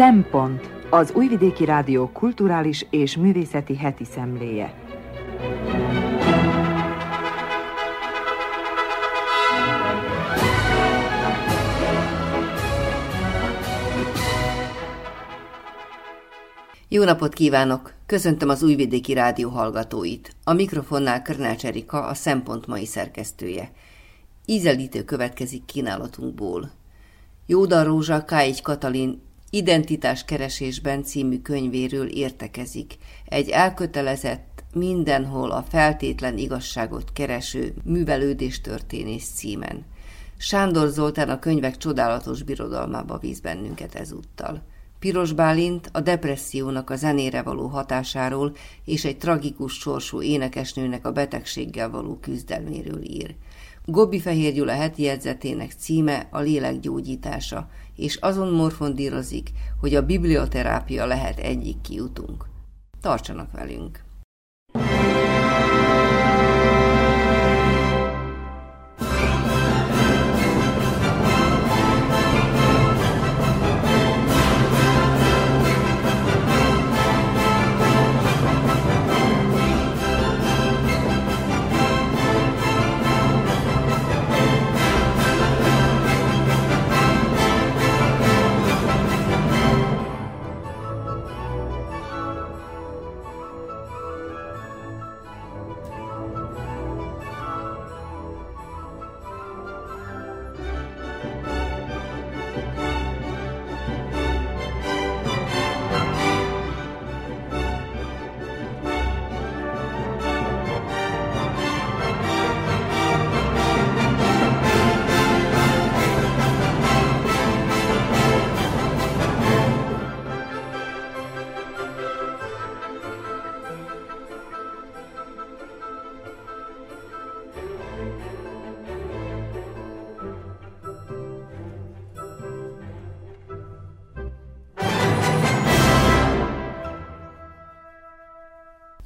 Szempont az Újvidéki Rádió kulturális és művészeti heti szemléje. Jó napot kívánok! Köszöntöm az Újvidéki Rádió hallgatóit. A mikrofonnál Körnács Erika, a Szempont mai szerkesztője. Ízelítő következik kínálatunkból. Jóda Rózsa, K1 Katalin Identitás keresésben című könyvéről értekezik. Egy elkötelezett, mindenhol a feltétlen igazságot kereső művelődés-történész címen. Sándor Zoltán a könyvek csodálatos birodalmába víz bennünket ezúttal. Piros Bálint a depressziónak a zenére való hatásáról és egy tragikus sorsú énekesnőnek a betegséggel való küzdelméről ír. Gobbi Fehér Gyula heti jegyzetének címe a lélek gyógyítása, és azon morfondírozik, hogy a biblioterápia lehet egyik kiutunk. Tartsanak velünk!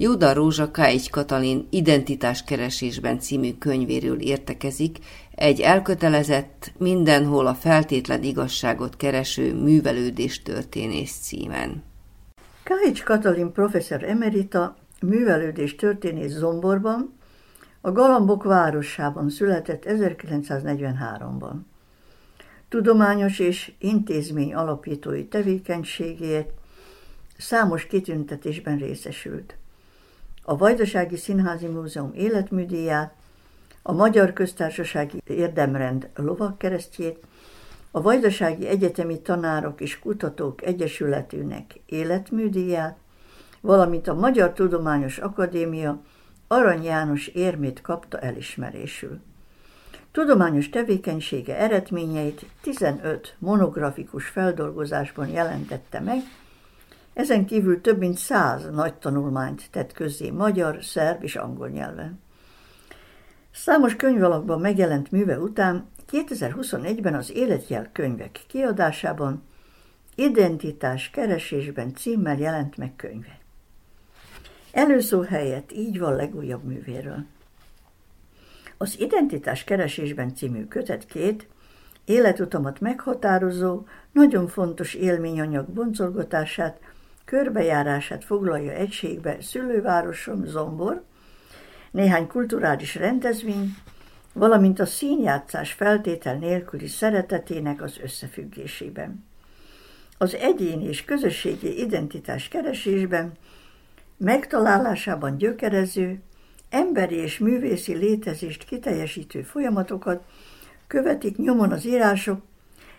Jóda Rózsa K1 Katalin Identitáskeresésben című könyvéről értekezik, egy elkötelezett, mindenhol a feltétlen igazságot kereső művelődés történész címen. K1 Katalin professzor emerita művelődés történész Zomborban, a Galambok városában született 1943-ban. Tudományos és intézmény alapítói tevékenységét számos kitüntetésben részesült a Vajdasági Színházi Múzeum életműdíját, a Magyar Köztársasági Érdemrend lovakkeresztjét, a Vajdasági Egyetemi Tanárok és Kutatók Egyesületének életműdíját, valamint a Magyar Tudományos Akadémia Arany János érmét kapta elismerésül. Tudományos tevékenysége eredményeit 15 monografikus feldolgozásban jelentette meg, ezen kívül több mint száz nagy tanulmányt tett közzé magyar, szerb és angol nyelven. Számos könyvalakban megjelent műve után 2021-ben az Életjel könyvek kiadásában Identitás keresésben címmel jelent meg könyve. Előszó helyett így van legújabb művéről. Az Identitás keresésben című kötet két életutamat meghatározó, nagyon fontos élményanyag boncolgatását körbejárását foglalja egységbe szülővárosom Zombor, néhány kulturális rendezvény, valamint a színjátszás feltétel nélküli szeretetének az összefüggésében. Az egyéni és közösségi identitás keresésben, megtalálásában gyökerező, emberi és művészi létezést kiteljesítő folyamatokat követik nyomon az írások,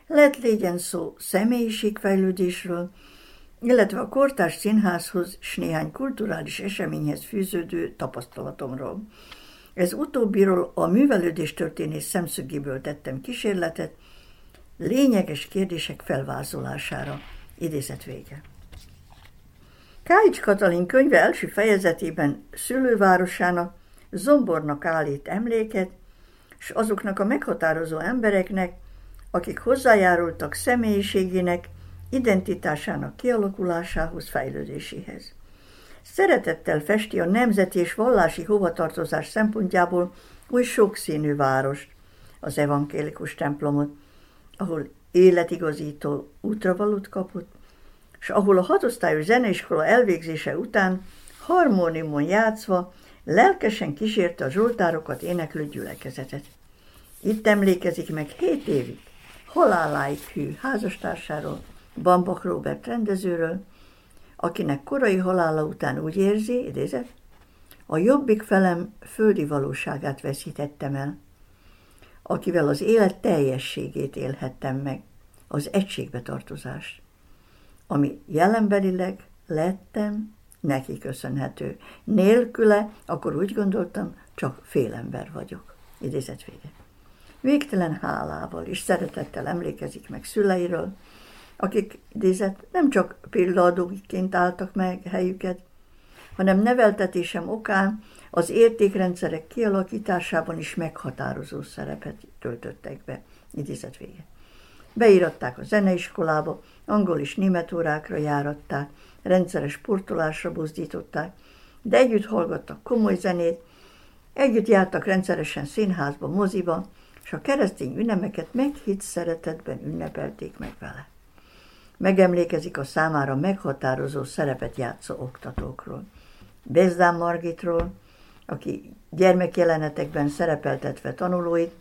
lett légyen szó személyiségfejlődésről, illetve a kortárs színházhoz és néhány kulturális eseményhez fűződő tapasztalatomról. Ez utóbbiról a művelődés történés szemszögéből tettem kísérletet, lényeges kérdések felvázolására. Idézet vége. Káics Katalin könyve első fejezetében szülővárosának, Zombornak állít emléket, és azoknak a meghatározó embereknek, akik hozzájárultak személyiségének identitásának kialakulásához, fejlődéséhez. Szeretettel festi a nemzeti és vallási hovatartozás szempontjából új sokszínű várost, az evangélikus templomot, ahol életigazító útravalót kapott, és ahol a hatosztályos zeneiskola elvégzése után harmóniumon játszva lelkesen kísérte a zsoltárokat éneklő gyülekezetet. Itt emlékezik meg hét évig haláláig hű házastársáról, Bambak Robert rendezőről, akinek korai halála után úgy érzi, idézett, a jobbik felem földi valóságát veszítettem el, akivel az élet teljességét élhettem meg, az egységbe tartozást, ami jelenbelileg lettem, neki köszönhető. Nélküle, akkor úgy gondoltam, csak félember vagyok. Idézet vége. Végtelen hálával és szeretettel emlékezik meg szüleiről, akik idézett nem csak példaadóként álltak meg helyüket, hanem neveltetésem okán az értékrendszerek kialakításában is meghatározó szerepet töltöttek be. Idézet vége. Beíratták a zeneiskolába, angol és német órákra járatták, rendszeres sportolásra buzdították, de együtt hallgattak komoly zenét, együtt jártak rendszeresen színházba, moziba, és a keresztény ünnepeket meghitt szeretetben ünnepelték meg vele. Megemlékezik a számára meghatározó szerepet játszó oktatókról. Bezdán Margitról, aki gyermekjelenetekben szerepeltetve tanulóit,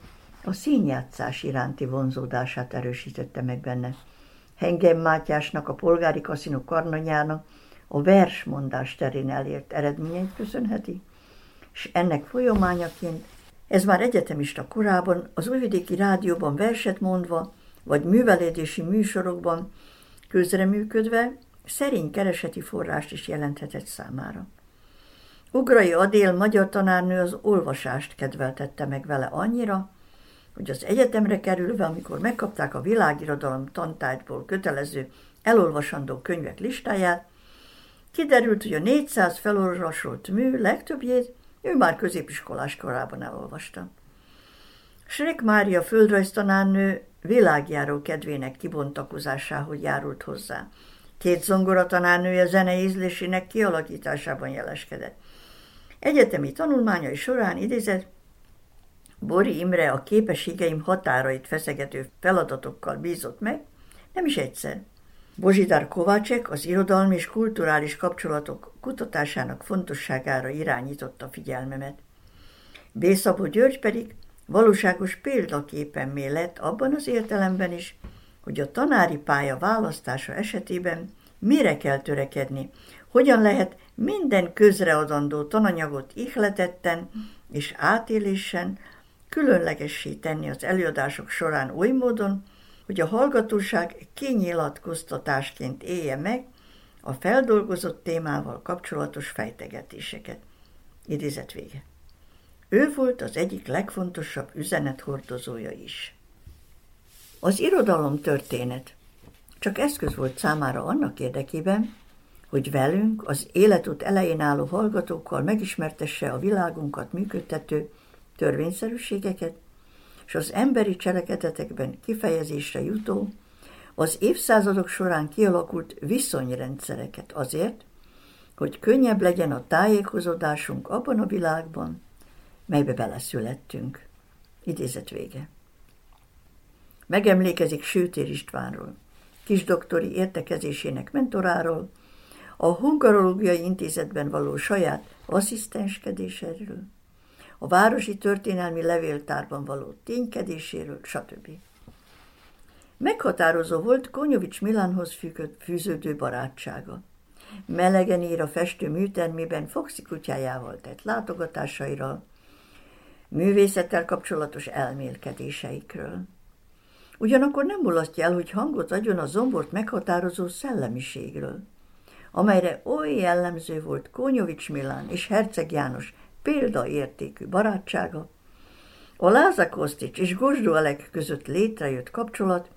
a színjátszás iránti vonzódását erősítette meg benne. Hengem Mátyásnak, a polgári kaszinó karnanyának a versmondás terén elért eredményeit köszönheti, és ennek folyamányaként ez már egyetemista korában az újvidéki rádióban verset mondva, vagy művelédési műsorokban közreműködve szerény kereseti forrást is jelenthetett számára. Ugrai Adél magyar tanárnő az olvasást kedveltette meg vele annyira, hogy az egyetemre kerülve, amikor megkapták a világirodalom tantárgyból kötelező elolvasandó könyvek listáját, kiderült, hogy a 400 felolvasolt mű legtöbbjét ő már középiskolás korában elolvasta. Srek Mária földrajztanárnő világjáró kedvének kibontakozásához járult hozzá. Két zongora tanárnője zene ízlésének kialakításában jeleskedett. Egyetemi tanulmányai során idézett, Bori Imre a képességeim határait feszegető feladatokkal bízott meg, nem is egyszer. Bozsidár Kovácsek az irodalmi és kulturális kapcsolatok kutatásának fontosságára irányította figyelmemet. Bészabó György pedig valóságos példaképemmé lett abban az értelemben is, hogy a tanári pálya választása esetében mire kell törekedni, hogyan lehet minden közreadandó tananyagot ihletetten és átélésen különlegessé tenni az előadások során oly módon, hogy a hallgatóság kinyilatkoztatásként élje meg a feldolgozott témával kapcsolatos fejtegetéseket. Idézet vége. Ő volt az egyik legfontosabb üzenethordozója is. Az irodalom történet csak eszköz volt számára annak érdekében, hogy velünk, az életút elején álló hallgatókkal megismertesse a világunkat működtető törvényszerűségeket, és az emberi cselekedetekben kifejezésre jutó, az évszázadok során kialakult viszonyrendszereket azért, hogy könnyebb legyen a tájékozódásunk abban a világban, melybe beleszülettünk. Idézet vége. Megemlékezik Sőtér Istvánról, kisdoktori értekezésének mentoráról, a Hungarológiai Intézetben való saját asszisztenskedéséről, a városi történelmi levéltárban való ténykedéséről, stb. Meghatározó volt Konyovics Milánhoz fűződő barátsága. Melegen ír a festő műtermében Foxi kutyájával tett látogatásaira, művészettel kapcsolatos elmélkedéseikről. Ugyanakkor nem mulasztja el, hogy hangot adjon a zombort meghatározó szellemiségről, amelyre oly jellemző volt Kónyovics Milán és Herceg János példaértékű barátsága, a Láza Kosztics és Gosdó Alek között létrejött kapcsolat,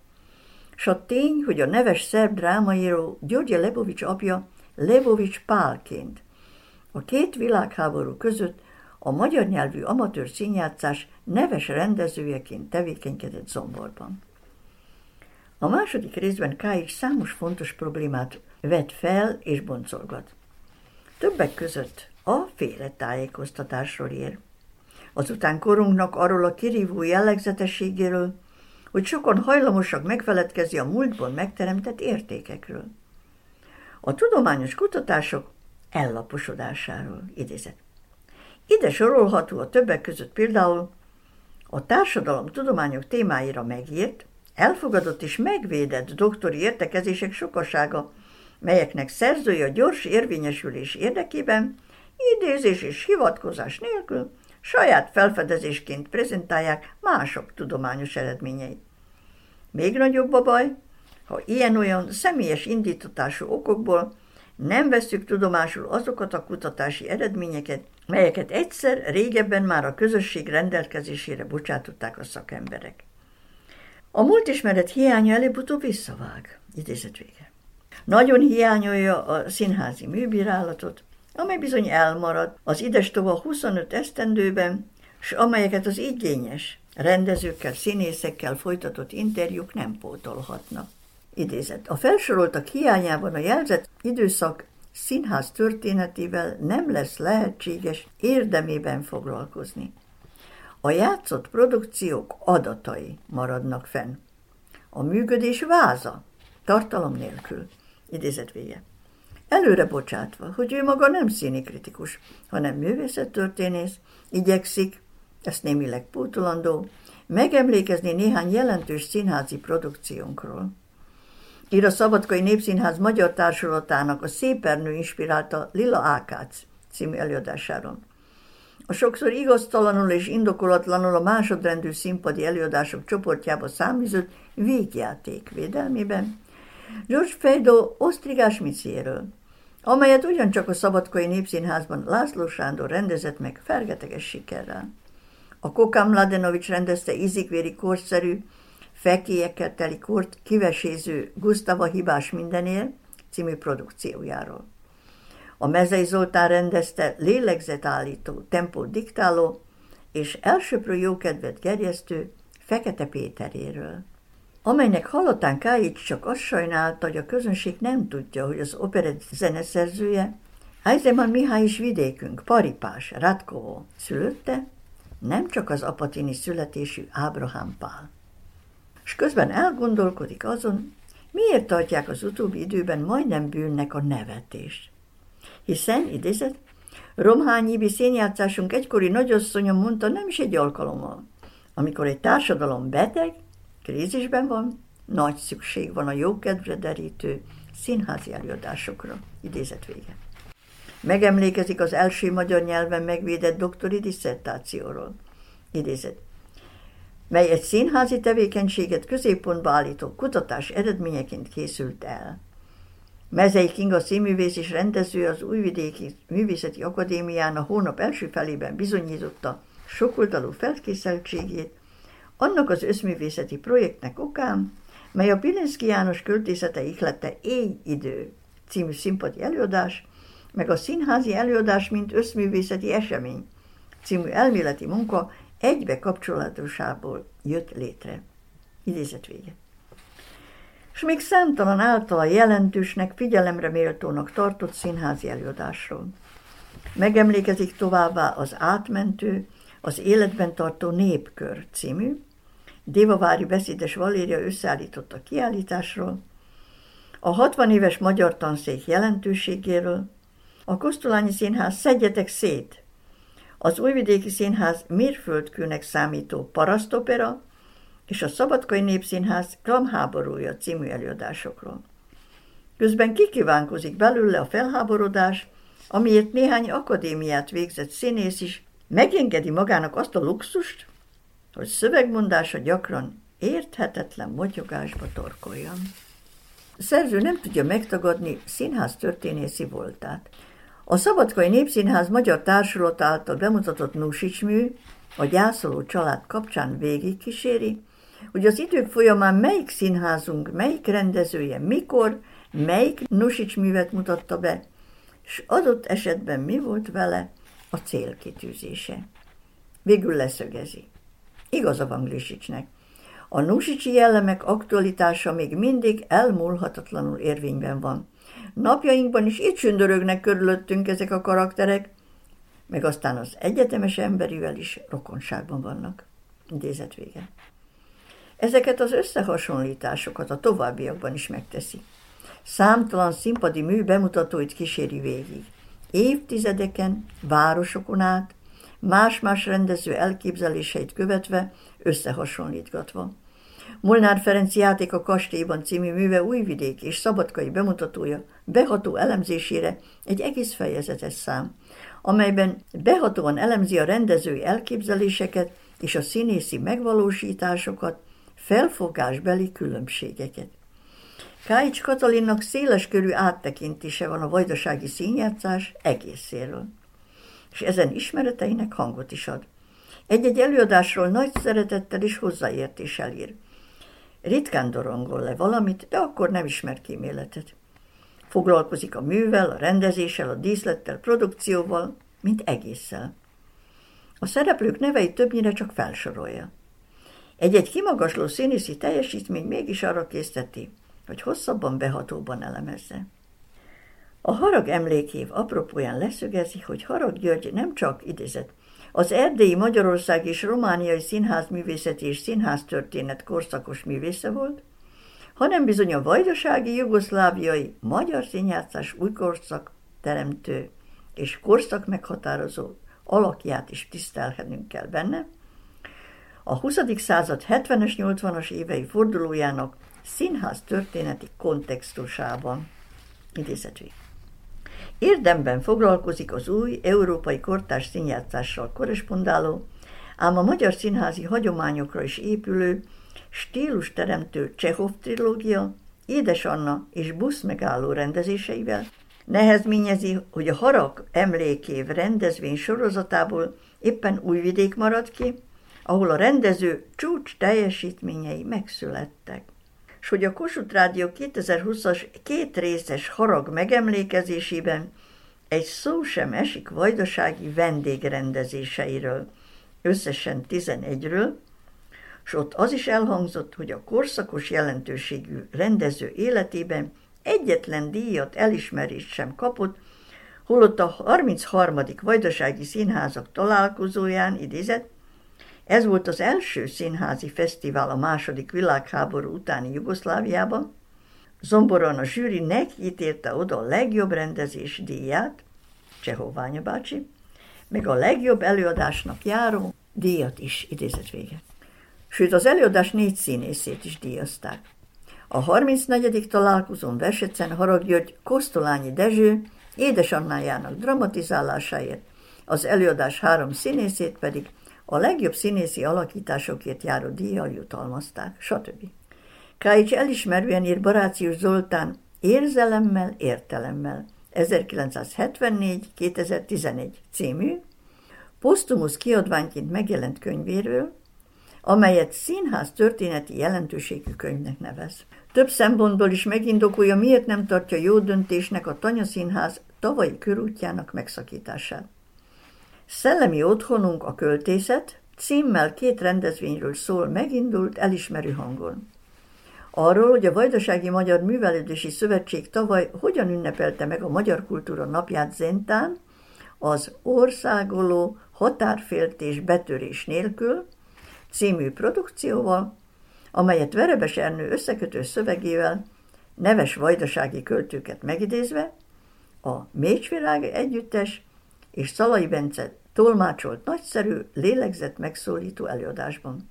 s a tény, hogy a neves szerb drámaíró Györgye Lebovics apja Lebovics Pálként a két világháború között a magyar nyelvű amatőr színjátszás neves rendezőjeként tevékenykedett Zomborban. A második részben K. számos fontos problémát vet fel és boncolgat. Többek között a félretájékoztatásról ér. Azután korunknak arról a kirívó jellegzetességéről, hogy sokan hajlamosak megfeledkezni a múltban megteremtett értékekről. a tudományos kutatások ellaposodásáról idézett. Ide sorolható a többek között például a társadalom tudományok témáira megírt, elfogadott és megvédett doktori értekezések sokasága, melyeknek szerzője a gyors érvényesülés érdekében idézés és hivatkozás nélkül saját felfedezésként prezentálják mások tudományos eredményeit. Még nagyobb a baj, ha ilyen-olyan személyes indítatású okokból nem veszük tudomásul azokat a kutatási eredményeket, melyeket egyszer régebben már a közösség rendelkezésére bocsátották a szakemberek. A múltismeret hiánya előbb-utóbb visszavág. Idézet vége. Nagyon hiányolja a színházi műbírálatot, amely bizony elmarad az idestova 25 esztendőben, s amelyeket az igényes, rendezőkkel, színészekkel folytatott interjúk nem pótolhatnak. Idézet. A felsoroltak hiányában a jelzett időszak színház történetével nem lesz lehetséges érdemében foglalkozni. A játszott produkciók adatai maradnak fenn. A működés váza, tartalom nélkül. Idézet vége. Előre bocsátva, hogy ő maga nem színikritikus, hanem művészettörténész, igyekszik, ezt némileg pótolandó, megemlékezni néhány jelentős színházi produkciónkról. Ír a Szabadkai Népszínház Magyar Társulatának a Szépernő inspirálta Lila Ákác című előadásáról. A sokszor igaztalanul és indokolatlanul a másodrendű színpadi előadások csoportjába számított végjáték védelmében George Feydeau osztrigás miciéről, amelyet ugyancsak a Szabadkai Népszínházban László Sándor rendezett meg fergeteges sikerrel. A Kokám Mladenovics rendezte ízikvéri korszerű, fekélyekkel teli kort kiveséző Gustava Hibás mindenél című produkciójáról. A Mezei Zoltán rendezte lélegzetállító, tempó diktáló és elsőprő jókedvet gerjesztő Fekete Péteréről, amelynek hallatán Kájics csak azt sajnálta, hogy a közönség nem tudja, hogy az operett zeneszerzője Eisenman Mihály is vidékünk, paripás, Radkovó szülötte, nem csak az apatini születésű Ábrahám Pál. És közben elgondolkodik azon, miért tartják az utóbbi időben majdnem bűnnek a nevetést. Hiszen, idézet, Romhányibi színjátszásunk egykori nagyasszonya mondta nem is egy alkalommal. Amikor egy társadalom beteg, krízisben van, nagy szükség van a jókedvre derítő színházi előadásokra. Idézet vége. Megemlékezik az első magyar nyelven megvédett doktori disszertációról. Idézet mely egy színházi tevékenységet középpontba állító kutatás eredményeként készült el. Mezei Kinga színművész és rendező az Újvidéki Művészeti Akadémián a hónap első felében bizonyította sokoldalú felkészültségét, annak az összművészeti projektnek okán, mely a Pilinszki János költészete ihlette Éj idő című színpadi előadás, meg a színházi előadás, mint összművészeti esemény című elméleti munka egybe kapcsolatosából jött létre. Idézet vége és még számtalan általa jelentősnek, figyelemre méltónak tartott színházi előadásról. Megemlékezik továbbá az átmentő, az életben tartó népkör című, Dévavári beszédes Valéria összeállította kiállításról, a 60 éves magyar tanszék jelentőségéről, a Kosztolányi Színház Szedjetek szét, az Újvidéki Színház mérföldkőnek számító parasztopera és a Szabadkai Népszínház Kramháborúja című előadásokról. Közben kikívánkozik belőle a felháborodás, amiért néhány akadémiát végzett színész is megengedi magának azt a luxust, hogy szövegmondása gyakran érthetetlen motyogásba torkoljon. A szerző nem tudja megtagadni színház történészi voltát. A Szabadkai Népszínház Magyar Társulat által bemutatott Nusics mű a gyászoló család kapcsán végigkíséri, hogy az idők folyamán melyik színházunk, melyik rendezője, mikor, melyik Nusics művet mutatta be, és adott esetben mi volt vele a célkitűzése. Végül leszögezi. Igaza van Glisicsnek. A Nusicsi jellemek aktualitása még mindig elmúlhatatlanul érvényben van. Napjainkban is itt sündörögnek körülöttünk ezek a karakterek, meg aztán az egyetemes emberivel is rokonságban vannak. Idézet vége. Ezeket az összehasonlításokat a továbbiakban is megteszi. Számtalan színpadi mű bemutatóit kíséri végig. Évtizedeken, városokon át, más-más rendező elképzeléseit követve, összehasonlítgatva. Molnár Ferenc játék a kastélyban című műve újvidék és szabadkai bemutatója beható elemzésére egy egész fejezetes szám, amelyben behatóan elemzi a rendezői elképzeléseket és a színészi megvalósításokat, felfogásbeli különbségeket. Káics Katalinnak széles körű áttekintése van a vajdasági színjátszás egészéről, és ezen ismereteinek hangot is ad. Egy-egy előadásról nagy szeretettel és hozzáértéssel ír. Ritkán dorongol le valamit, de akkor nem ismer kíméletet. Foglalkozik a művel, a rendezéssel, a díszlettel, produkcióval, mint egésszel. A szereplők neveit többnyire csak felsorolja. Egy-egy kimagasló színészi teljesítmény mégis arra készteti, hogy hosszabban behatóban elemezze. A harag emlékév apropóján leszögezi, hogy Harag György nem csak idézett, az erdélyi Magyarország és romániai színházművészeti és színháztörténet korszakos művésze volt, hanem bizony a vajdasági jugoszláviai magyar színjátszás új korszak teremtő és korszak meghatározó alakját is tisztelhetnünk kell benne, a 20. század 70-es, 80-as évei fordulójának színház történeti kontextusában. Idézetvé. Érdemben foglalkozik az új európai kortárs színjátszással korrespondáló, ám a magyar színházi hagyományokra is épülő, stílus teremtő Csehov trilógia, Édes Anna és busz megálló rendezéseivel, nehezményezi, hogy a Harag emlékév rendezvény sorozatából éppen Újvidék marad ki, ahol a rendező csúcs teljesítményei megszülettek és hogy a Kossuth Rádió 2020-as két részes harag megemlékezésében egy szó sem esik vajdasági vendégrendezéseiről, összesen 11-ről, és ott az is elhangzott, hogy a korszakos jelentőségű rendező életében egyetlen díjat, elismerést sem kapott, holott a 33. Vajdasági Színházak találkozóján idézett, ez volt az első színházi fesztivál a második világháború utáni Jugoszláviában. Zomboron a zsűri ítélte oda a legjobb rendezés díját, Csehoványa bácsi, meg a legjobb előadásnak járó díjat is idézett vége. Sőt, az előadás négy színészét is díjazták. A 34. találkozón Vesecen Harag György Kosztolányi Dezső édesanyájának dramatizálásáért, az előadás három színészét pedig a legjobb színészi alakításokért járó díjjal jutalmazták, stb. Káics elismerően ír Barácius Zoltán Érzelemmel, értelemmel 1974-2011 című, posztumusz kiadványként megjelent könyvéről, amelyet színház történeti jelentőségű könyvnek nevez. Több szempontból is megindokolja, miért nem tartja jó döntésnek a Tanya Színház tavalyi körútjának megszakítását. Szellemi otthonunk a költészet címmel két rendezvényről szól megindult elismerő hangon. Arról, hogy a Vajdasági Magyar Művelődési Szövetség tavaly hogyan ünnepelte meg a Magyar Kultúra napját Zentán, az Országoló Határféltés Betörés nélkül című produkcióval, amelyet Verebes Ernő összekötő szövegével, neves vajdasági költőket megidézve, a Mécsvirág együttes és Szalai Bence tolmácsolt nagyszerű, lélegzett megszólító előadásban,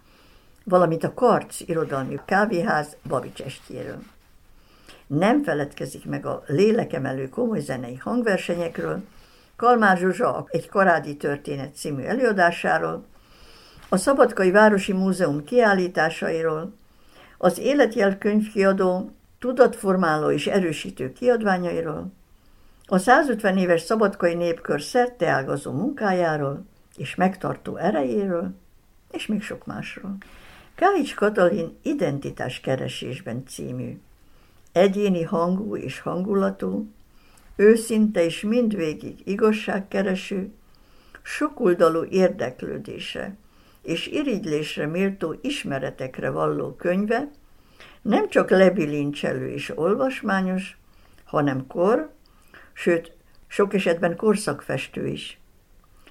valamint a Karc irodalmi kávéház Babics estjéről. Nem feledkezik meg a lélekemelő komoly zenei hangversenyekről, Kalmár Zsuzsa egy karádi történet című előadásáról, a Szabadkai Városi Múzeum kiállításairól, az Életjel könyvkiadó tudatformáló és erősítő kiadványairól, a 150 éves szabadkai népkör szerteágazó munkájáról és megtartó erejéről, és még sok másról. Káics Katalin Identitás keresésben című, egyéni hangú és hangulatú, őszinte és mindvégig igazságkereső, sokuldalú érdeklődése és irigylésre méltó ismeretekre valló könyve nem csak lebilincselő és olvasmányos, hanem kor sőt, sok esetben korszakfestő is.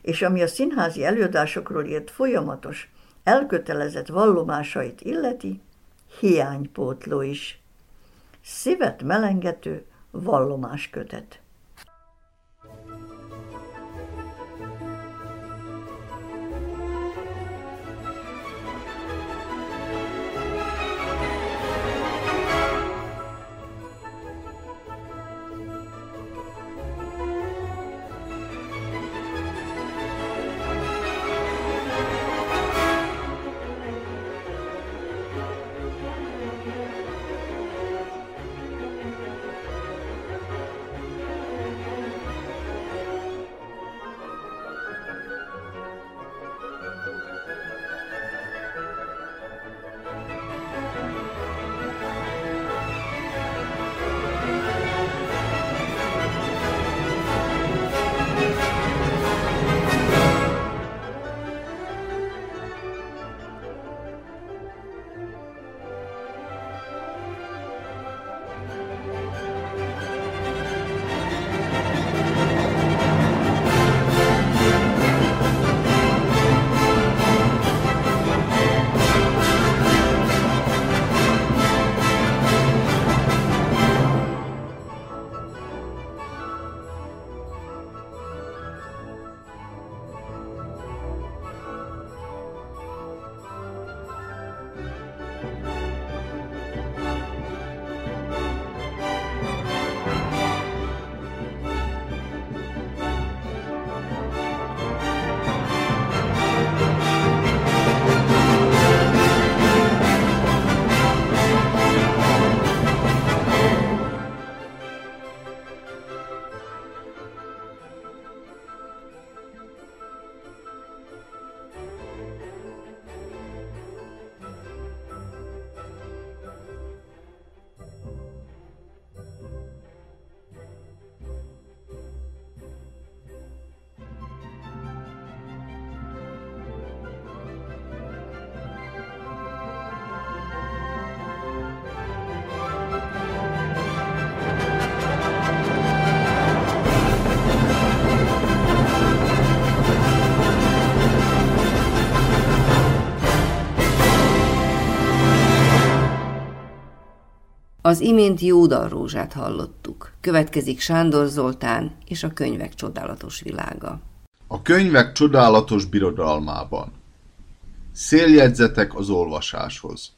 És ami a színházi előadásokról írt folyamatos, elkötelezett vallomásait illeti, hiánypótló is. szívet melengető vallomáskötet. Az imént Jódar rózsát hallottuk. Következik Sándor Zoltán és a könyvek csodálatos világa. A könyvek csodálatos birodalmában. Széljegyzetek az olvasáshoz.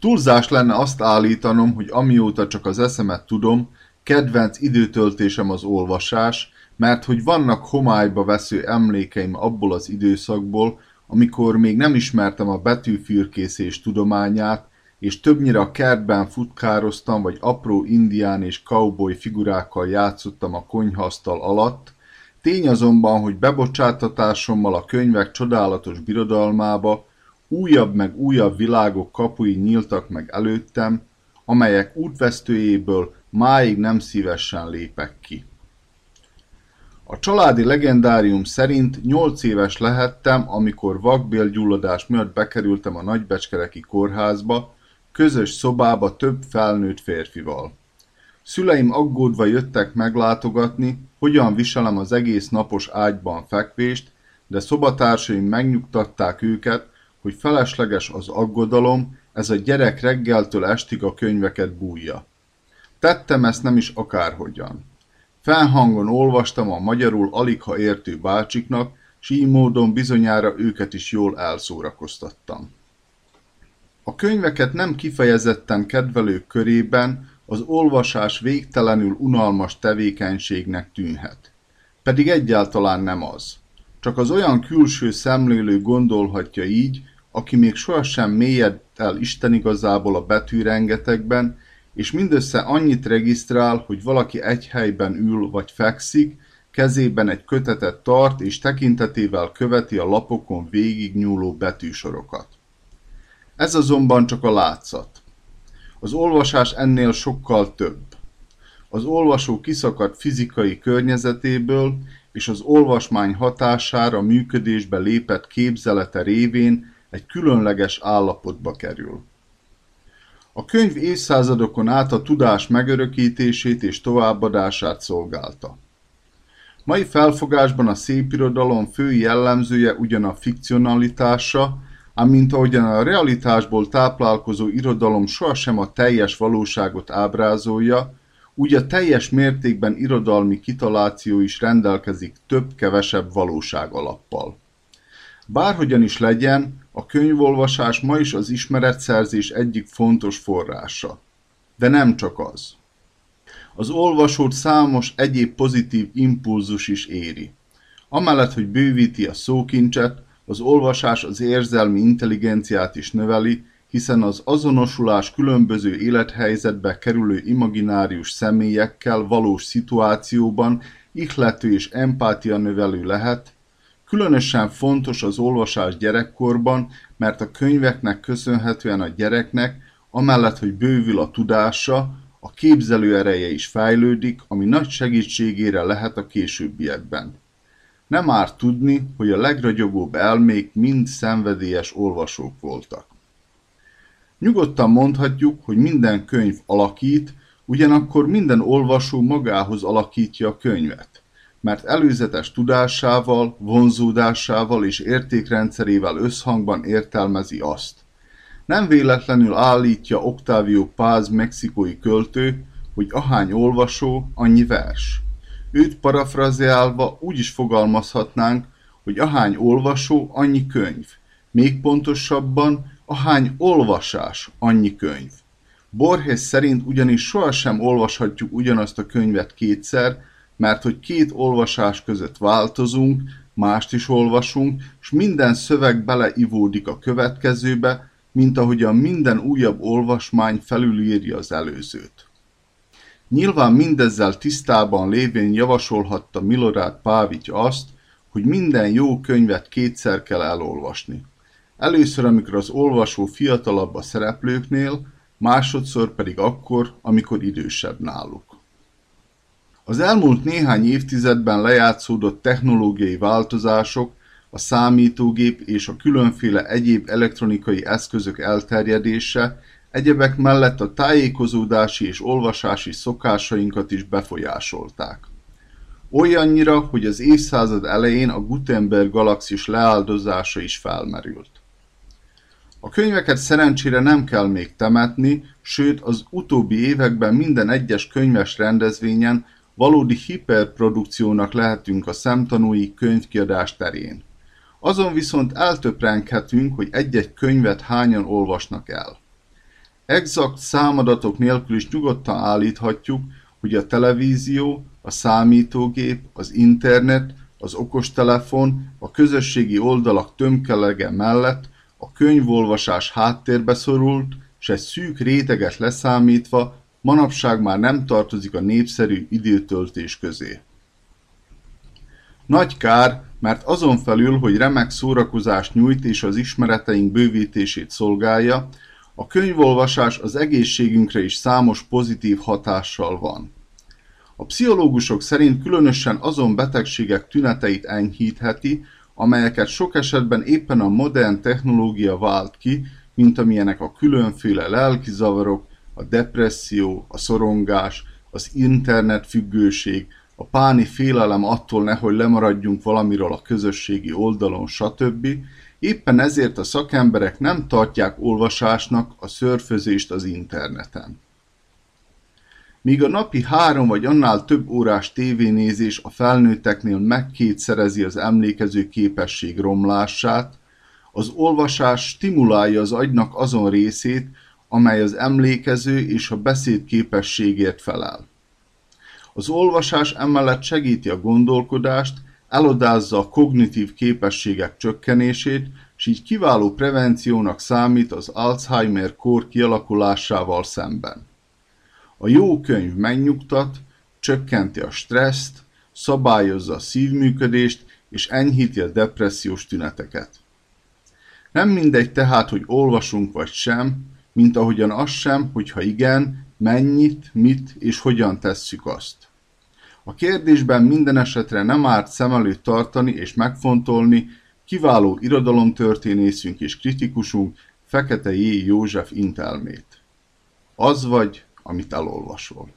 Túlzás lenne azt állítanom, hogy amióta csak az eszemet tudom, kedvenc időtöltésem az olvasás, mert hogy vannak homályba vesző emlékeim abból az időszakból, amikor még nem ismertem a betűfürkészés tudományát, és többnyire a kertben futkároztam, vagy apró indián és cowboy figurákkal játszottam a konyhasztal alatt, tény azonban, hogy bebocsátatásommal a könyvek csodálatos birodalmába újabb meg újabb világok kapui nyíltak meg előttem, amelyek útvesztőjéből máig nem szívesen lépek ki. A családi legendárium szerint nyolc éves lehettem, amikor vakbélgyulladás miatt bekerültem a nagybecskereki kórházba, közös szobába több felnőtt férfival. Szüleim aggódva jöttek meglátogatni, hogyan viselem az egész napos ágyban fekvést, de szobatársaim megnyugtatták őket, hogy felesleges az aggodalom, ez a gyerek reggeltől estig a könyveket bújja. Tettem ezt nem is akárhogyan. Felhangon olvastam a magyarul aligha értő bácsiknak, s így módon bizonyára őket is jól elszórakoztattam. A könyveket nem kifejezetten kedvelők körében az olvasás végtelenül unalmas tevékenységnek tűnhet. Pedig egyáltalán nem az. Csak az olyan külső szemlélő gondolhatja így, aki még sohasem mélyed el Isten igazából a betűrengetekben, és mindössze annyit regisztrál, hogy valaki egy helyben ül vagy fekszik, kezében egy kötetet tart és tekintetével követi a lapokon végig nyúló betűsorokat. Ez azonban csak a látszat. Az olvasás ennél sokkal több. Az olvasó kiszakadt fizikai környezetéből, és az olvasmány hatására működésbe lépett képzelete révén egy különleges állapotba kerül. A könyv évszázadokon át a tudás megörökítését és továbbadását szolgálta. Mai felfogásban a szépirodalom fő jellemzője ugyan a fikcionalitása, ám mint ahogyan a realitásból táplálkozó irodalom sohasem a teljes valóságot ábrázolja, úgy a teljes mértékben irodalmi kitaláció is rendelkezik több-kevesebb valóság alappal. Bárhogyan is legyen, a könyvolvasás ma is az ismeretszerzés egyik fontos forrása. De nem csak az. Az olvasót számos egyéb pozitív impulzus is éri. Amellett, hogy bővíti a szókincset, az olvasás az érzelmi intelligenciát is növeli, hiszen az azonosulás különböző élethelyzetbe kerülő imaginárius személyekkel valós szituációban ihlető és empátia növelő lehet, Különösen fontos az olvasás gyerekkorban, mert a könyveknek köszönhetően a gyereknek, amellett, hogy bővül a tudása, a képzelő ereje is fejlődik, ami nagy segítségére lehet a későbbiekben. Nem árt tudni, hogy a legragyogóbb elmék mind szenvedélyes olvasók voltak. Nyugodtan mondhatjuk, hogy minden könyv alakít, ugyanakkor minden olvasó magához alakítja a könyvet mert előzetes tudásával, vonzódásával és értékrendszerével összhangban értelmezi azt. Nem véletlenül állítja Octavio Paz mexikói költő, hogy ahány olvasó, annyi vers. Őt parafrazeálva úgy is fogalmazhatnánk, hogy ahány olvasó, annyi könyv. Még pontosabban, ahány olvasás, annyi könyv. Borges szerint ugyanis sohasem olvashatjuk ugyanazt a könyvet kétszer, mert hogy két olvasás között változunk, mást is olvasunk, és minden szöveg beleivódik a következőbe, mint ahogyan minden újabb olvasmány felülírja az előzőt. Nyilván mindezzel tisztában lévén javasolhatta Milorad Pávics azt, hogy minden jó könyvet kétszer kell elolvasni. Először, amikor az olvasó fiatalabb a szereplőknél, másodszor pedig akkor, amikor idősebb náluk. Az elmúlt néhány évtizedben lejátszódott technológiai változások, a számítógép és a különféle egyéb elektronikai eszközök elterjedése egyebek mellett a tájékozódási és olvasási szokásainkat is befolyásolták. Olyannyira, hogy az évszázad elején a Gutenberg galaxis leáldozása is felmerült. A könyveket szerencsére nem kell még temetni, sőt az utóbbi években minden egyes könyves rendezvényen Valódi hiperprodukciónak lehetünk a szemtanúi könyvkiadás terén. Azon viszont eltöprenghetünk, hogy egy-egy könyvet hányan olvasnak el. Exakt számadatok nélkül is nyugodtan állíthatjuk, hogy a televízió, a számítógép, az internet, az okostelefon, a közösségi oldalak tömkelege mellett a könyvolvasás háttérbe szorult, és egy szűk réteget leszámítva manapság már nem tartozik a népszerű időtöltés közé. Nagy kár, mert azon felül, hogy remek szórakozást nyújt és az ismereteink bővítését szolgálja, a könyvolvasás az egészségünkre is számos pozitív hatással van. A pszichológusok szerint különösen azon betegségek tüneteit enyhítheti, amelyeket sok esetben éppen a modern technológia vált ki, mint amilyenek a különféle lelkizavarok, a depresszió, a szorongás, az internetfüggőség, a páni félelem attól nehogy lemaradjunk valamiről a közösségi oldalon, stb. Éppen ezért a szakemberek nem tartják olvasásnak a szörfözést az interneten. Míg a napi három vagy annál több órás tévénézés a felnőtteknél megkétszerezi az emlékező képesség romlását, az olvasás stimulálja az agynak azon részét, amely az emlékező és a beszéd képességért felel. Az olvasás emellett segíti a gondolkodást, elodázza a kognitív képességek csökkenését, és így kiváló prevenciónak számít az Alzheimer-kór kialakulásával szemben. A jó könyv megnyugtat, csökkenti a stresszt, szabályozza a szívműködést és enyhíti a depressziós tüneteket. Nem mindegy tehát, hogy olvasunk vagy sem, mint ahogyan az sem, hogyha igen, mennyit, mit és hogyan tesszük azt. A kérdésben minden esetre nem árt szem előtt tartani és megfontolni kiváló irodalomtörténészünk és kritikusunk Fekete J. József intelmét. Az vagy, amit elolvasol.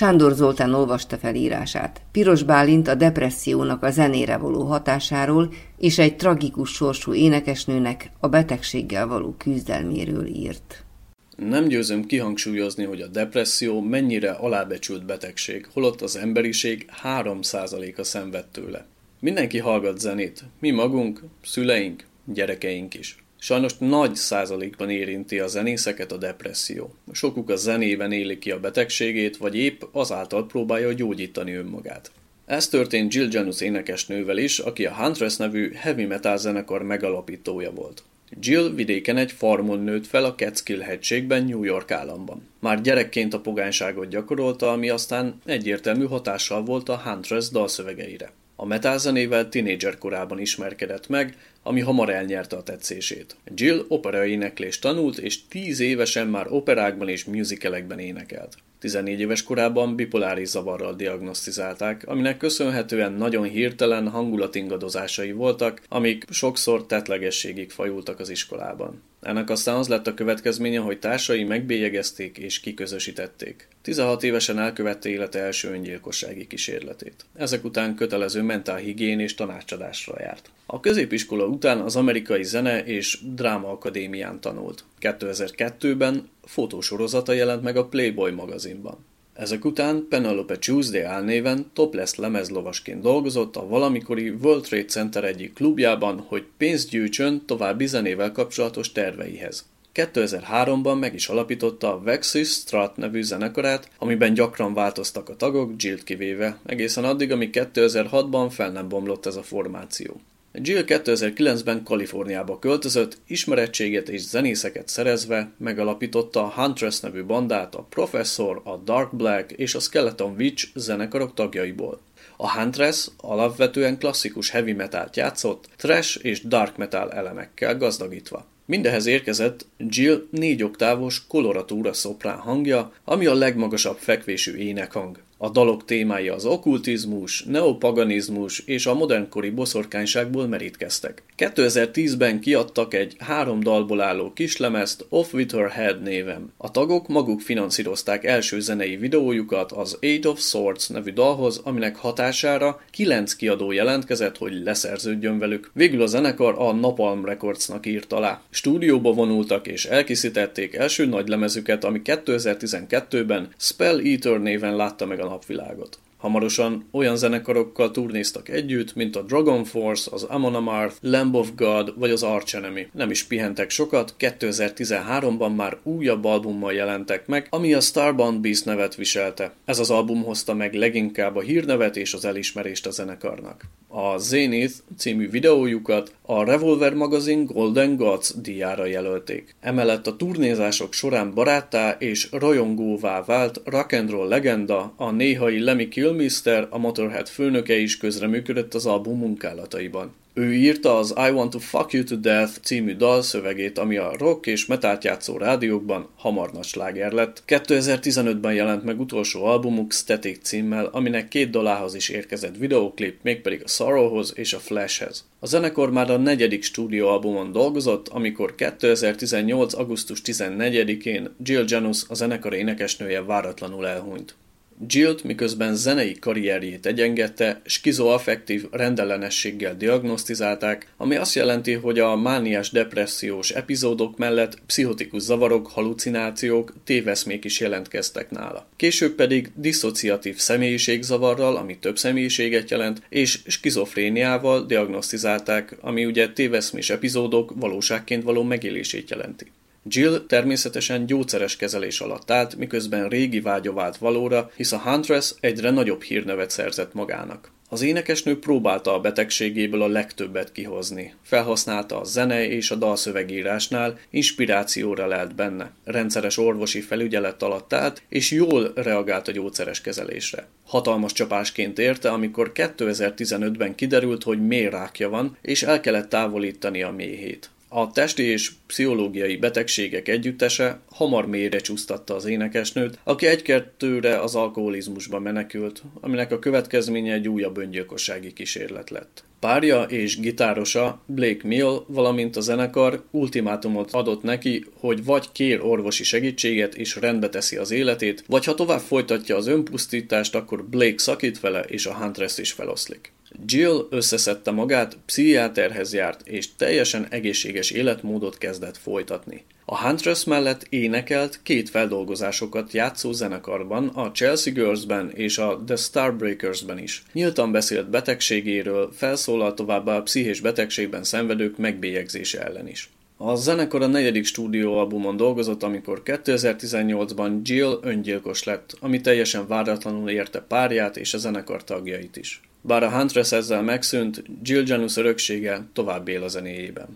Sándor Zoltán olvasta fel írását. Piros Bálint a depressziónak a zenére való hatásáról és egy tragikus sorsú énekesnőnek a betegséggel való küzdelméről írt. Nem győzöm kihangsúlyozni, hogy a depresszió mennyire alábecsült betegség, holott az emberiség 3%-a szenved tőle. Mindenki hallgat zenét, mi magunk, szüleink, gyerekeink is. Sajnos nagy százalékban érinti a zenészeket a depresszió. Sokuk a zenében éli ki a betegségét, vagy épp azáltal próbálja gyógyítani önmagát. Ez történt Jill Janus énekesnővel is, aki a Huntress nevű heavy metal zenekar megalapítója volt. Jill vidéken egy farmon nőtt fel a Catskill hegységben, New York államban. Már gyerekként a pogányságot gyakorolta, ami aztán egyértelmű hatással volt a Huntress dalszövegeire. A metal zenével tinédzser korában ismerkedett meg, ami hamar elnyerte a tetszését. Jill opera éneklést tanult, és tíz évesen már operákban és musicalekben énekelt. 14 éves korában bipoláris zavarral diagnosztizálták, aminek köszönhetően nagyon hirtelen hangulatingadozásai voltak, amik sokszor tetlegességig fajultak az iskolában. Ennek aztán az lett a következménye, hogy társai megbélyegezték és kiközösítették. 16 évesen elkövette élete első öngyilkossági kísérletét. Ezek után kötelező mentálhigién és tanácsadásra járt. A középiskola után az amerikai zene és dráma akadémián tanult. 2002-ben fotósorozata jelent meg a Playboy magazinban. Ezek után Penelope Tuesday álnéven topless lemezlovasként dolgozott a valamikori World Trade Center egyik klubjában, hogy pénzt gyűjtsön további zenével kapcsolatos terveihez. 2003-ban meg is alapította a Vexis Strat nevű zenekarát, amiben gyakran változtak a tagok, Jill kivéve, egészen addig, amíg 2006-ban fel nem bomlott ez a formáció. Jill 2009-ben Kaliforniába költözött, ismerettséget és zenészeket szerezve megalapította a Huntress nevű bandát a Professor, a Dark Black és a Skeleton Witch zenekarok tagjaiból. A Huntress alapvetően klasszikus heavy metalt játszott, trash és dark metal elemekkel gazdagítva. Mindehez érkezett Jill négy oktávos koloratúra szoprán hangja, ami a legmagasabb fekvésű énekhang. A dalok témái az okkultizmus, neopaganizmus és a modernkori boszorkányságból merítkeztek. 2010-ben kiadtak egy három dalból álló kislemezt Off With Her Head néven. A tagok maguk finanszírozták első zenei videójukat az Eight of Swords nevű dalhoz, aminek hatására kilenc kiadó jelentkezett, hogy leszerződjön velük. Végül a zenekar a Napalm Recordsnak írt alá. Stúdióba vonultak és elkészítették első nagy lemezüket, ami 2012-ben Spell Eater néven látta meg a napvilágot. Hamarosan olyan zenekarokkal turnéztak együtt, mint a Dragon Force, az Amon Amarth, Lamb of God vagy az Arch Enemy. Nem is pihentek sokat, 2013-ban már újabb albummal jelentek meg, ami a Starbound Beast nevet viselte. Ez az album hozta meg leginkább a hírnevet és az elismerést a zenekarnak. A Zenith című videójukat a Revolver magazin Golden Gods díjára jelölték. Emellett a turnézások során baráttá és rajongóvá vált rock'n'roll legenda, a néhai Lemmy Kilmister, a Motorhead főnöke is közreműködött az album munkálataiban. Ő írta az I Want to Fuck You to Death című dal szövegét, ami a rock és metált játszó rádiókban hamar nagy sláger lett. 2015-ben jelent meg utolsó albumuk Static címmel, aminek két dalához is érkezett videóklip, mégpedig a Sorrowhoz és a Flashhez. A zenekar már a negyedik stúdióalbumon dolgozott, amikor 2018. augusztus 14-én Jill Janus, a zenekar énekesnője váratlanul elhunyt. Jill-t miközben zenei karrierjét egyengette, skizoaffektív rendellenességgel diagnosztizálták, ami azt jelenti, hogy a mániás depressziós epizódok mellett pszichotikus zavarok, halucinációk, téveszmék is jelentkeztek nála. Később pedig diszociatív személyiségzavarral, ami több személyiséget jelent, és skizofréniával diagnosztizálták, ami ugye téveszmés epizódok valóságként való megélését jelenti. Jill természetesen gyógyszeres kezelés alatt állt, miközben régi vágya vált valóra, hisz a Huntress egyre nagyobb hírnevet szerzett magának. Az énekesnő próbálta a betegségéből a legtöbbet kihozni. Felhasználta a zene és a dalszövegírásnál, inspirációra lelt benne. Rendszeres orvosi felügyelet alatt állt, és jól reagált a gyógyszeres kezelésre. Hatalmas csapásként érte, amikor 2015-ben kiderült, hogy mélyrákja van, és el kellett távolítani a méhét. A testi és pszichológiai betegségek együttese hamar mélyre csúsztatta az énekesnőt, aki egy-kettőre az alkoholizmusba menekült, aminek a következménye egy újabb öngyilkossági kísérlet lett. Párja és gitárosa Blake Mill, valamint a zenekar ultimátumot adott neki, hogy vagy kér orvosi segítséget és rendbe teszi az életét, vagy ha tovább folytatja az önpusztítást, akkor Blake szakít vele és a Huntress is feloszlik. Jill összeszedte magát, pszichiáterhez járt, és teljesen egészséges életmódot kezdett folytatni. A Huntress mellett énekelt két feldolgozásokat játszó zenekarban, a Chelsea Girls-ben és a The Starbreakers-ben is. Nyíltan beszélt betegségéről, felszólalt továbbá a pszichés betegségben szenvedők megbélyegzése ellen is. A zenekar a negyedik stúdióalbumon dolgozott, amikor 2018-ban Jill öngyilkos lett, ami teljesen váratlanul érte párját és a zenekar tagjait is. Bár a Huntress ezzel megszűnt, Jill Janus öröksége tovább él a zenéjében.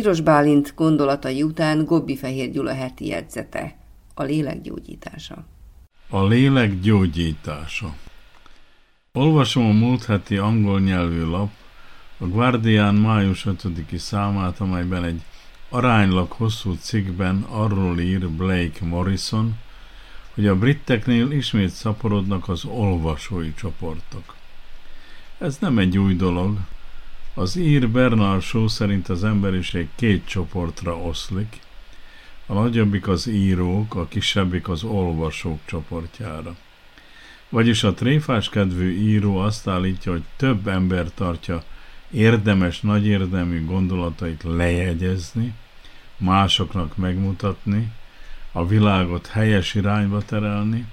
Piros Bálint gondolatai után Gobbi Fehér Gyula heti jegyzete. A lélek gyógyítása. A lélek gyógyítása. Olvasom a múlt heti angol nyelvű lap, a Guardian május 5 számát, amelyben egy aránylag hosszú cikkben arról ír Blake Morrison, hogy a briteknél ismét szaporodnak az olvasói csoportok. Ez nem egy új dolog, az ír Bernard Shaw szerint az emberiség két csoportra oszlik, a nagyobbik az írók, a kisebbik az olvasók csoportjára. Vagyis a tréfás kedvű író azt állítja, hogy több ember tartja érdemes, nagyérdemű gondolatait lejegyezni, másoknak megmutatni, a világot helyes irányba terelni,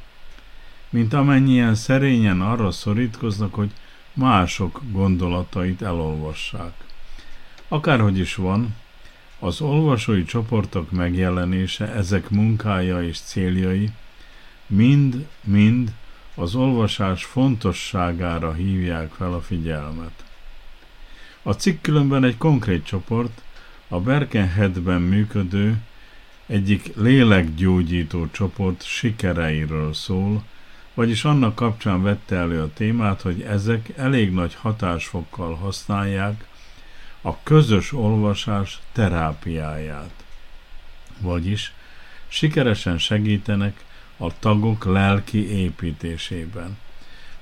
mint amennyien szerényen arra szorítkoznak, hogy mások gondolatait elolvassák. Akárhogy is van, az olvasói csoportok megjelenése, ezek munkája és céljai mind-mind az olvasás fontosságára hívják fel a figyelmet. A cikk különben egy konkrét csoport, a Berkenheadben működő egyik lélekgyógyító csoport sikereiről szól, vagyis annak kapcsán vette elő a témát, hogy ezek elég nagy hatásfokkal használják a közös olvasás terápiáját. Vagyis sikeresen segítenek a tagok lelki építésében.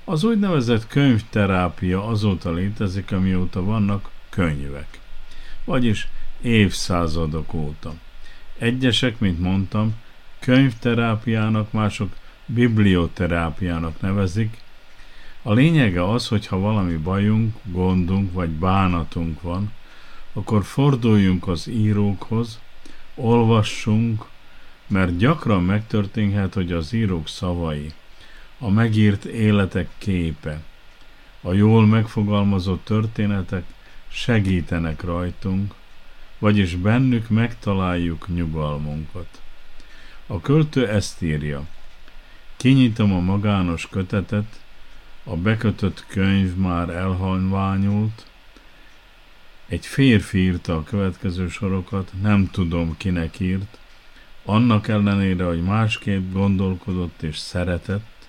Az úgynevezett könyvterápia azóta létezik, amióta vannak könyvek. Vagyis évszázadok óta. Egyesek, mint mondtam, könyvterápiának, mások biblioterápiának nevezik. A lényege az, hogy ha valami bajunk, gondunk vagy bánatunk van, akkor forduljunk az írókhoz, olvassunk, mert gyakran megtörténhet, hogy az írók szavai, a megírt életek képe, a jól megfogalmazott történetek segítenek rajtunk, vagyis bennük megtaláljuk nyugalmunkat. A költő ezt írja. Kinyitom a magános kötetet, a bekötött könyv már elhalványult, egy férfi írta a következő sorokat, nem tudom kinek írt, annak ellenére, hogy másképp gondolkodott és szeretett,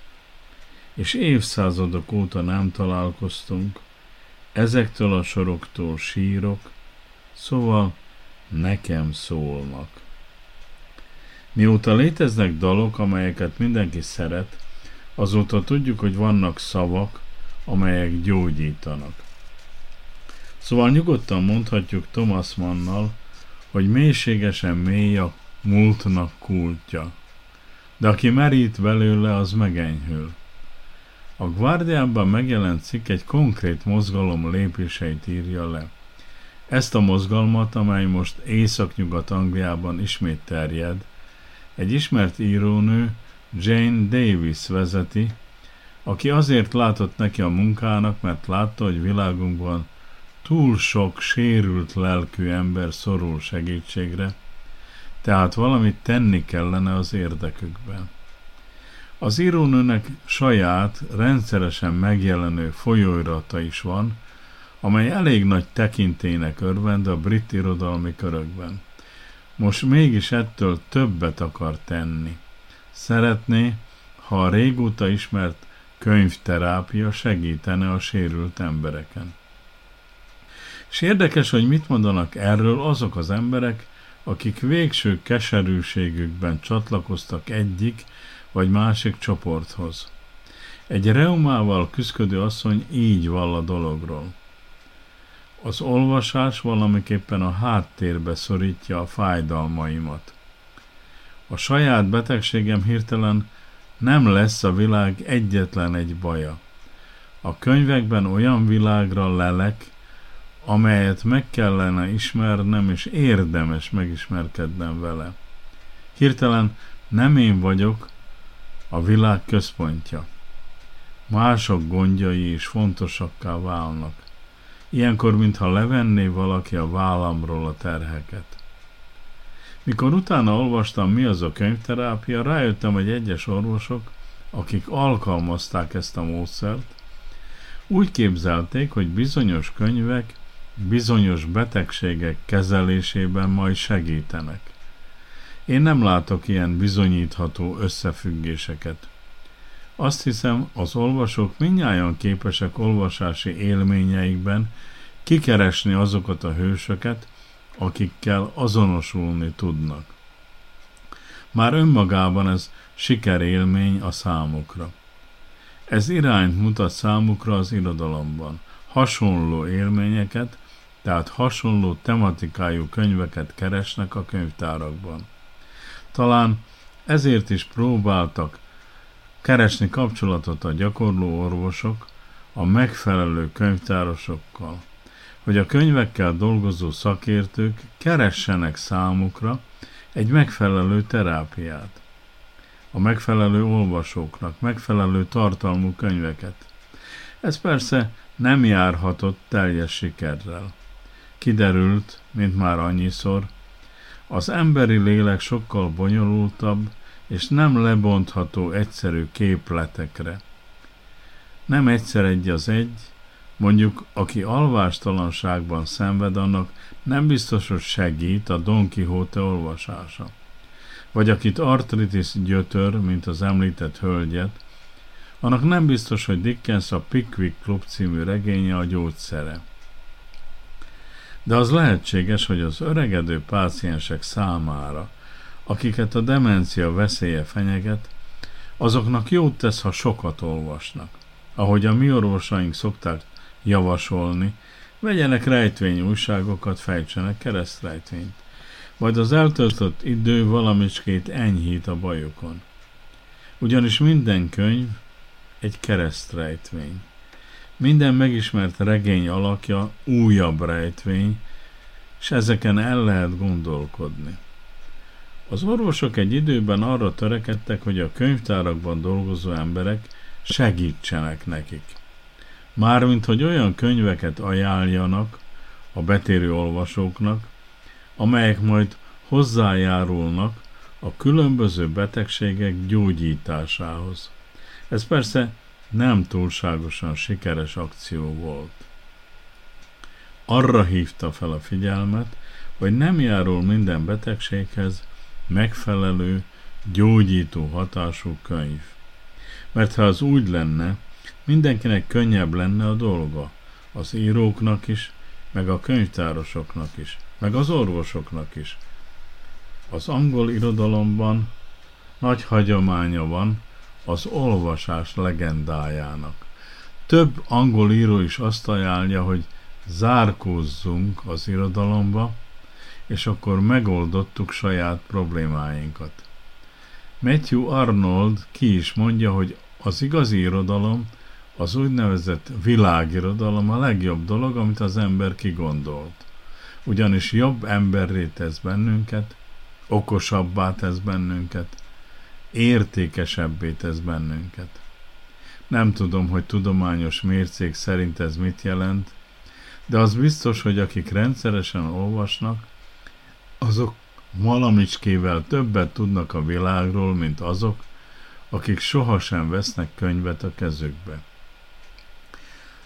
és évszázadok óta nem találkoztunk, ezektől a soroktól sírok, szóval nekem szólnak. Mióta léteznek dalok, amelyeket mindenki szeret, azóta tudjuk, hogy vannak szavak, amelyek gyógyítanak. Szóval nyugodtan mondhatjuk Thomas Mannnal, hogy mélységesen mély a múltnak kultja. De aki merít belőle, az megenyhül. A Guardianban megjelent cikk egy konkrét mozgalom lépéseit írja le. Ezt a mozgalmat, amely most Észak-Nyugat-Angliában ismét terjed, egy ismert írónő, Jane Davis vezeti, aki azért látott neki a munkának, mert látta, hogy világunkban túl sok sérült lelkű ember szorul segítségre, tehát valamit tenni kellene az érdekükben. Az írónőnek saját, rendszeresen megjelenő folyóirata is van, amely elég nagy tekintének örvend a brit irodalmi körökben. Most mégis ettől többet akar tenni. Szeretné, ha a régóta ismert könyvterápia segítene a sérült embereken. És érdekes, hogy mit mondanak erről azok az emberek, akik végső keserűségükben csatlakoztak egyik vagy másik csoporthoz. Egy reumával küzdő asszony így vall a dologról. Az olvasás valamiképpen a háttérbe szorítja a fájdalmaimat. A saját betegségem hirtelen nem lesz a világ egyetlen egy baja. A könyvekben olyan világra lelek, amelyet meg kellene ismernem, és érdemes megismerkednem vele. Hirtelen nem én vagyok a világ központja. Mások gondjai is fontosakká válnak. Ilyenkor, mintha levenné valaki a vállamról a terheket. Mikor utána olvastam, mi az a könyvterápia, rájöttem, hogy egyes orvosok, akik alkalmazták ezt a módszert, úgy képzelték, hogy bizonyos könyvek bizonyos betegségek kezelésében majd segítenek. Én nem látok ilyen bizonyítható összefüggéseket. Azt hiszem, az olvasók minnyáján képesek olvasási élményeikben kikeresni azokat a hősöket, akikkel azonosulni tudnak. Már önmagában ez sikerélmény a számukra. Ez irányt mutat számukra az irodalomban. Hasonló élményeket, tehát hasonló tematikájú könyveket keresnek a könyvtárakban. Talán ezért is próbáltak keresni kapcsolatot a gyakorló orvosok a megfelelő könyvtárosokkal, hogy a könyvekkel dolgozó szakértők keressenek számukra egy megfelelő terápiát. A megfelelő olvasóknak megfelelő tartalmú könyveket. Ez persze nem járhatott teljes sikerrel. Kiderült, mint már annyiszor, az emberi lélek sokkal bonyolultabb, és nem lebontható egyszerű képletekre. Nem egyszer egy az egy, mondjuk aki alvástalanságban szenved, annak nem biztos, hogy segít a Don Quixote olvasása. Vagy akit artritis gyötör, mint az említett hölgyet, annak nem biztos, hogy Dickens a Pickwick Club című regénye a gyógyszere de az lehetséges, hogy az öregedő páciensek számára, akiket a demencia veszélye fenyeget, azoknak jót tesz, ha sokat olvasnak. Ahogy a mi orvosaink szokták javasolni, vegyenek rejtvény újságokat, fejtsenek keresztrejtvényt. Majd az eltöltött idő valamicskét enyhít a bajokon. Ugyanis minden könyv egy keresztrejtvény. Minden megismert regény alakja újabb rejtvény, és ezeken el lehet gondolkodni. Az orvosok egy időben arra törekedtek, hogy a könyvtárakban dolgozó emberek segítsenek nekik. Mármint, hogy olyan könyveket ajánljanak a betérő olvasóknak, amelyek majd hozzájárulnak a különböző betegségek gyógyításához. Ez persze nem túlságosan sikeres akció volt. Arra hívta fel a figyelmet, hogy nem járul minden betegséghez megfelelő, gyógyító hatású könyv. Mert ha az úgy lenne, mindenkinek könnyebb lenne a dolga, az íróknak is, meg a könyvtárosoknak is, meg az orvosoknak is. Az angol irodalomban nagy hagyománya van az olvasás legendájának. Több angol író is azt ajánlja, hogy zárkózzunk az irodalomba, és akkor megoldottuk saját problémáinkat. Matthew Arnold ki is mondja, hogy az igazi irodalom, az úgynevezett világirodalom a legjobb dolog, amit az ember kigondolt. Ugyanis jobb emberré tesz bennünket, okosabbá tesz bennünket, értékesebbé tesz bennünket. Nem tudom, hogy tudományos mércék szerint ez mit jelent, de az biztos, hogy akik rendszeresen olvasnak, azok valamicskével többet tudnak a világról, mint azok, akik sohasem vesznek könyvet a kezükbe.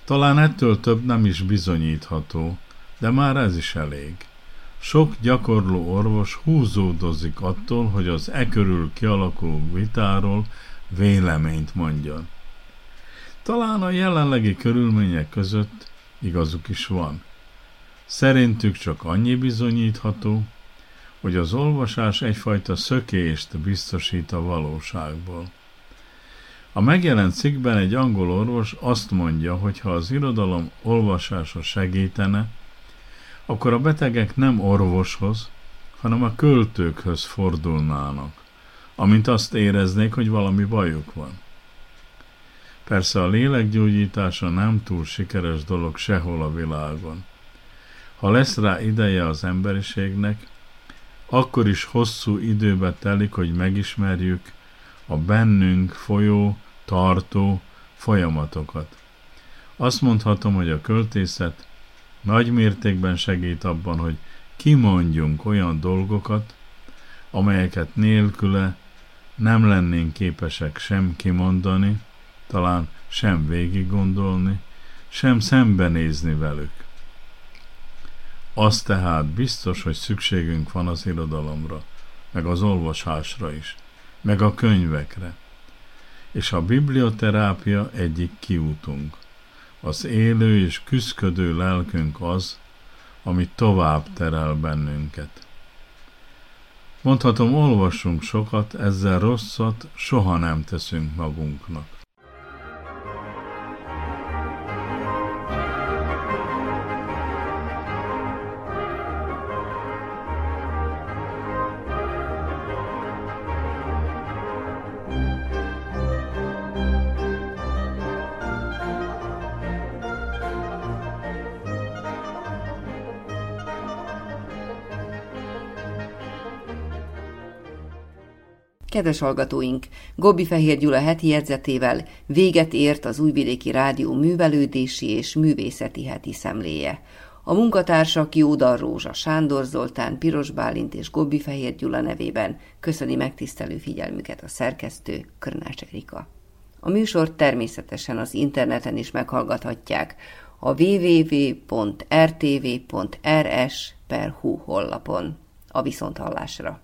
Talán ettől több nem is bizonyítható, de már ez is elég. Sok gyakorló orvos húzódozik attól, hogy az e körül kialakuló vitáról véleményt mondjon. Talán a jelenlegi körülmények között igazuk is van. Szerintük csak annyi bizonyítható, hogy az olvasás egyfajta szökést biztosít a valóságból. A megjelent cikkben egy angol orvos azt mondja, hogy ha az irodalom olvasása segítene, akkor a betegek nem orvoshoz, hanem a költőkhöz fordulnának, amint azt éreznék, hogy valami bajuk van. Persze a lélekgyógyítása nem túl sikeres dolog sehol a világon. Ha lesz rá ideje az emberiségnek, akkor is hosszú időbe telik, hogy megismerjük a bennünk folyó, tartó folyamatokat. Azt mondhatom, hogy a költészet nagy mértékben segít abban, hogy kimondjunk olyan dolgokat, amelyeket nélküle nem lennénk képesek sem kimondani, talán sem végig gondolni, sem szembenézni velük. Az tehát biztos, hogy szükségünk van az irodalomra, meg az olvasásra is, meg a könyvekre. És a biblioterápia egyik kiútunk. Az élő és küszködő lelkünk az, ami tovább terel bennünket. Mondhatom, olvassunk sokat, ezzel rosszat soha nem teszünk magunknak. Kedves hallgatóink, Gobbi Fehér Gyula heti jegyzetével véget ért az Újvidéki Rádió művelődési és művészeti heti szemléje. A munkatársak Jódar Rózsa, Sándor Zoltán, Piros Bálint és Gobbi Fehér Gyula nevében köszöni megtisztelő figyelmüket a szerkesztő Körnács Erika. A műsort természetesen az interneten is meghallgathatják a www.rtv.rs.hu honlapon. A viszonthallásra!